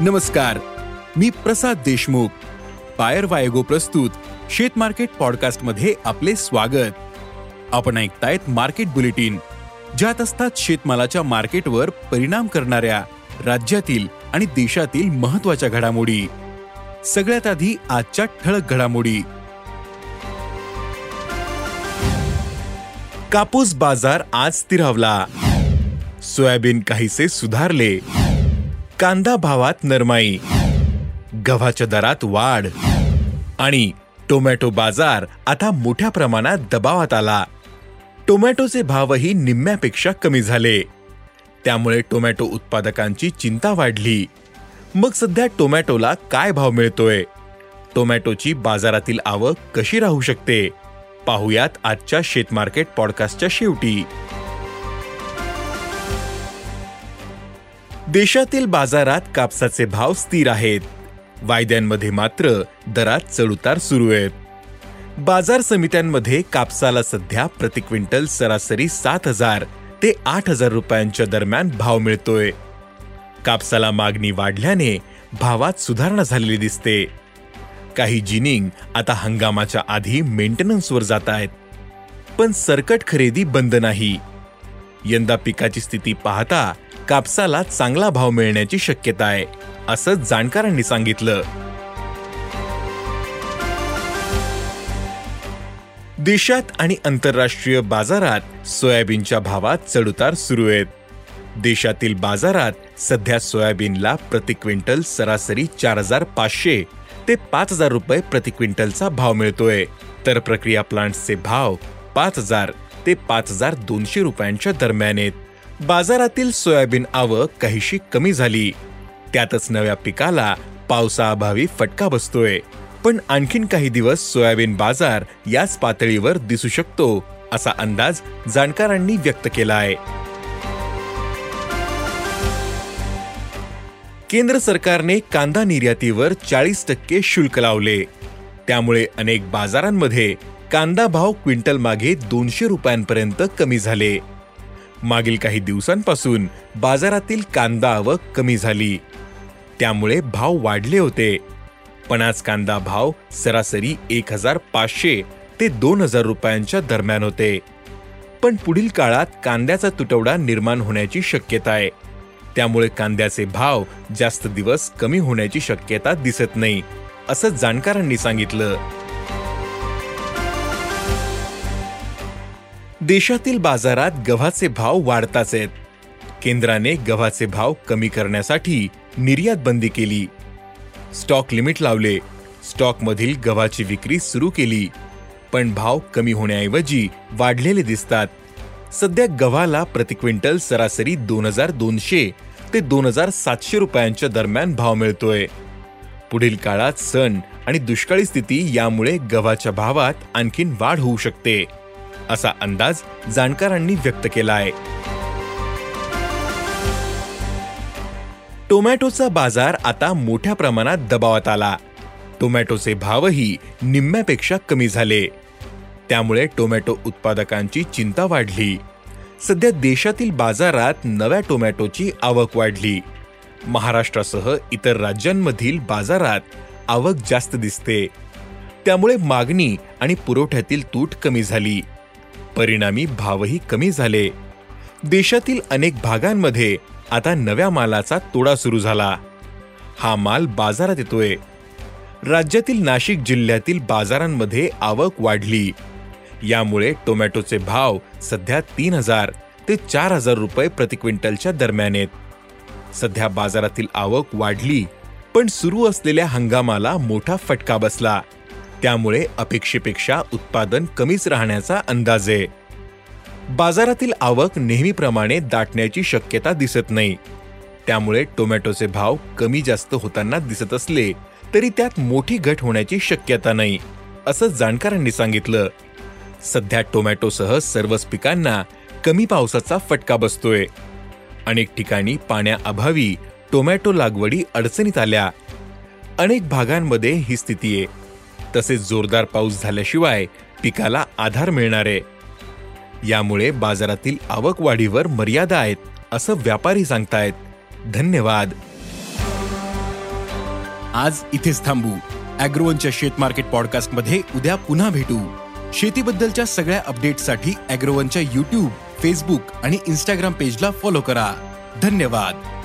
नमस्कार मी प्रसाद देशमुख. पायर वायगो प्रस्तुत शेत मार्केट पॉडकास्टमध्ये आपले स्वागत. आपण ऐकतायत मार्केट बुलेटिन ज्यात असतात शेतमालाच्या मार्केटवर परिणाम करणाऱ्या राज्यातील आणि देशातील महत्त्वाच्या घडामोडी. सगळ्यात आधी आजच्या ठळक घडामोडी. कापूस बाजार आज स्थिरावला. सोयाबीन काहीसे सुधारले. कांदा भावात नरमाई गव्हाच्या दरात वाढ आणि टोमॅटो बाजार आता मोठ्या प्रमाणात दबावात आला. टोमॅटोचे भावही निम्म्यापेक्षा कमी झाले. त्यामुळे टोमॅटो उत्पादकांची चिंता वाढली. मग सध्या टोमॅटोला काय भाव मिळतोय? टोमॅटोची बाजारातील आवक कशी राहू शकते? पाहुयात आजच्या शेतमार्केट पॉडकास्टच्या शेवटी. देशातील बाजारात कापसाचे भाव स्थिर आहेत. वायद्यांमध्ये मात्र दरात चढउतार सुरू आहेत. बाजार समित्यांमध्ये कापसाला सध्या प्रति क्विंटल सरासरी सात हजार ते आठ हजार रुपयांच्या दरम्यान भाव मिळतोय. कापसाला मागणी वाढल्याने भावात सुधारणा झालेली दिसते. काही जिनिंग आता हंगामाच्या आधी मेंटेनन्सवर जात आहेत. पण सरकट खरेदी बंद नाही. यंदा पिकाची स्थिती पाहता कापसाला चांगला भाव मिळण्याची शक्यता आहे असं जाणकारांनी सांगितलं. देशात आणि आंतरराष्ट्रीय बाजारात सोयाबीनच्या भावात चढउतार सुरू आहेत. देशातील बाजारात सध्या सोयाबीनला प्रति क्विंटल सरासरी चार हजार पाचशे ते पाच हजार रुपये प्रति क्विंटलचा भाव मिळतोय. तर प्रक्रिया प्लांट्सचे भाव पाच हजार. ते पाच हजार दोनशे रुपयांच्या दरम्यान आहेत. बाजारातील सोयाबीन आवक काहीशी कमी झाली. त्यातच नव्या पिकाला पावसाअभावी फटका बसतोय. पण आणखीन काही दिवस सोयाबीन बाजार याच पातळीवर दिसू शकतो असा अंदाज जाणकारांनी व्यक्त केला आहे केंद्र सरकारने कांदा निर्यातीवर चाळीस टक्के शुल्क लावले. त्यामुळे अनेक बाजारांमध्ये कांदा भाव क्विंटल मागे दोनशे रुपयांपर्यंत कमी झाले. मागील काही दिवसांपासून बाजारातील कांदा आवक कमी झाली. त्यामुळे भाव वाढले होते. पण आज कांदा भाव सरासरी एक हजार पाचशे ते दोन हजार रुपयांच्या दरम्यान होते. पण पुढील काळात कांद्याचा तुटवडा निर्माण होण्याची शक्यता आहे. त्यामुळे कांद्याचे भाव जास्त दिवस कमी होण्याची शक्यता दिसत नाही असं जाणकारांनी सांगितलं. देशातील बाजारात गव्हाचे भाव वाढताच आहेत. केंद्राने गव्हाचे भाव कमी करण्यासाठी निर्यात बंदी केली. स्टॉक लिमिट लावले. स्टॉकमधील गव्हाची विक्री सुरू केली. पण भाव कमी होण्याऐवजी वाढलेले दिसतात. सध्या गव्हाला प्रति क्विंटल सरासरी दोन हजार दोनशे ते दोन हजार सातशे रुपयांच्या दरम्यान भाव मिळतोय. पुढील काळात सण आणि दुष्काळी स्थिती यामुळे गव्हाच्या भावात आणखीन वाढ होऊ शकते. असा अंदाज जाणकारांनी व्यक्त केला आहे टोमॅटोचा बाजार आता मोठ्या प्रमाणात दबावात आला. टोमॅटोचे भावही निम्म्यापेक्षा कमी झाले. त्यामुळे टोमॅटो उत्पादकांची चिंता वाढली. सध्या देशातील बाजारात नव्या टोमॅटोची आवक वाढली. महाराष्ट्रासह इतर राज्यांमधील बाजारात आवक जास्त दिसते. त्यामुळे मागणी आणि पुरवठ्यातील तूट कमी झाली. परिणामी भावही कमी झाले. देशातील अनेक भागांमध्ये आता नव्या मालाचा तोडा सुरू झाला. हा माल बाजारात येतोय. राज्यातील नाशिक जिल्ह्यातील बाजारांमध्ये आवक वाढली. यामुळे टोमॅटोचे भाव सध्या तीन हजार ते चार हजार रुपये प्रति क्विंटलच्या दरम्यान आहेत. सध्या बाजारातील आवक वाढली पण सुरू असलेल्या हंगामाला मोठा फटका बसला. त्यामुळे अपेक्षेपेक्षा उत्पादन कमीच राहण्याचा अंदाज आहे. बाजारातील आवक नेहमीप्रमाणे दाटण्याची शक्यता दिसत नाही. त्यामुळे टोमॅटोचे भाव कमी जास्त होताना दिसत असले तरी त्यात मोठी घट होण्याची शक्यता नाही असं जाणकारांनी सांगितलं. सध्या टोमॅटोसह सर्वच पिकांना कमी पावसाचा फटका बसतोय. अनेक ठिकाणी पाण्याअभावी टोमॅटो लागवडी अडचणीत आल्या. अनेक भागांमध्ये ही स्थिती आहे. तसेच जोरदार पाऊस झाल्याशिवाय पिकाला आधार मिळणार. आहे यामुळे बाजारातील आवक वाढीवर मर्यादा आहेत असं व्यापारी सांगतायत. धन्यवाद. आज इथेच थांबू. अॅग्रोवनच्या शेत मार्केट पॉडकास्टमध्ये उद्या पुन्हा भेटू. शेतीबद्दलच्या सगळ्या अपडेटसाठी अॅग्रोवनच्या युट्यूब फेसबुक आणि इन्स्टाग्राम पेजला फॉलो करा. धन्यवाद.